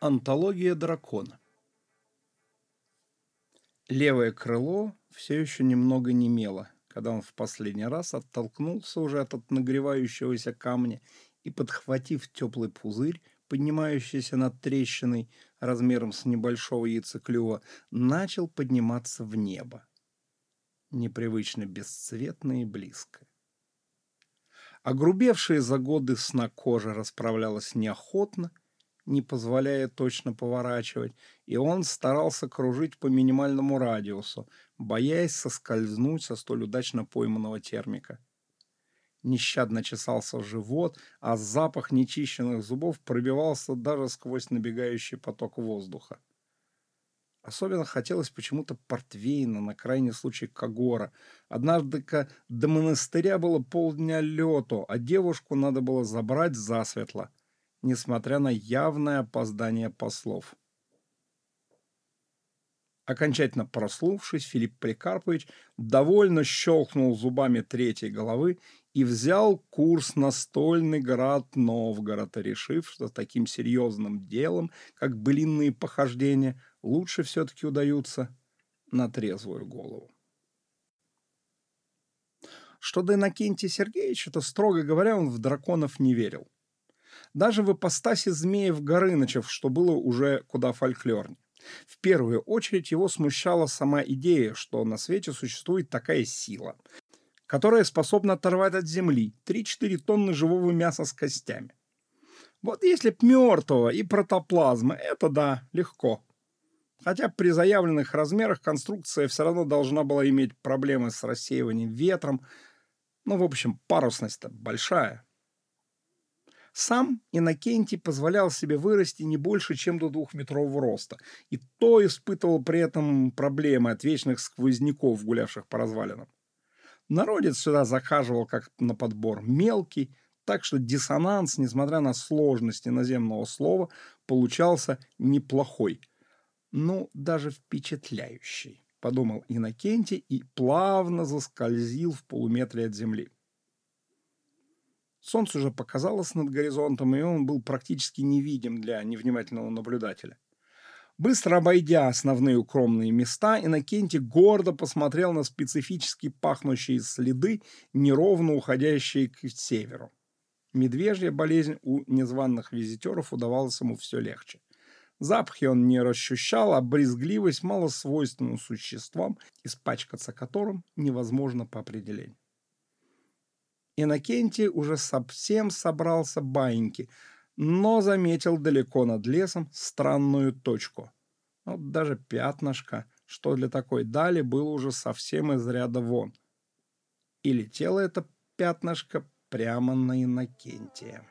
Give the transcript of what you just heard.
Антология дракона Левое крыло все еще немного немело, когда он в последний раз оттолкнулся уже от нагревающегося камня и, подхватив теплый пузырь, поднимающийся над трещиной размером с небольшого яйцеклюва, начал подниматься в небо. Непривычно бесцветно и близко. Огрубевшая за годы сна кожа расправлялась неохотно, не позволяя точно поворачивать, и он старался кружить по минимальному радиусу, боясь соскользнуть со столь удачно пойманного термика. Нещадно чесался живот, а запах нечищенных зубов пробивался даже сквозь набегающий поток воздуха. Особенно хотелось почему-то портвейна, на крайний случай Кагора. Однажды до монастыря было полдня лету, а девушку надо было забрать засветло, несмотря на явное опоздание послов. Окончательно прослувшись, Филипп Прикарпович довольно щелкнул зубами третьей головы и взял курс на стольный град Новгорода, решив, что таким серьезным делом, как блинные похождения, лучше все-таки удаются на трезвую голову. Что до Иннокентия Сергеевича, то, строго говоря, он в драконов не верил. Даже в ипостаси Змеев Горынычев, что было уже куда фольклорнее. В первую очередь его смущала сама идея, что на свете существует такая сила, которая способна оторвать от земли 3-4 тонны живого мяса с костями. Вот если б мертвого и протоплазма, это да, легко. Хотя при заявленных размерах конструкция все равно должна была иметь проблемы с рассеиванием ветром. Ну, в общем, парусность-то большая. Сам Иннокентий позволял себе вырасти не больше, чем до двухметрового роста, и то испытывал при этом проблемы от вечных сквозняков, гулявших по развалинам. Народец сюда захаживал как на подбор мелкий, так что диссонанс, несмотря на сложности наземного слова, получался неплохой. Ну, даже впечатляющий, подумал Иннокентий и плавно заскользил в полуметре от земли. Солнце уже показалось над горизонтом, и он был практически невидим для невнимательного наблюдателя. Быстро обойдя основные укромные места, Иннокентий гордо посмотрел на специфически пахнущие следы, неровно уходящие к северу. Медвежья болезнь у незваных визитеров удавалась ему все легче. Запахи он не расщущал, а брезгливость мало свойственна существам, испачкаться которым невозможно по определению. Иннокентий уже совсем собрался баиньки, но заметил далеко над лесом странную точку. Вот даже пятнышко, что для такой дали, было уже совсем из ряда вон. И летело это пятнышко прямо на Иннокентия.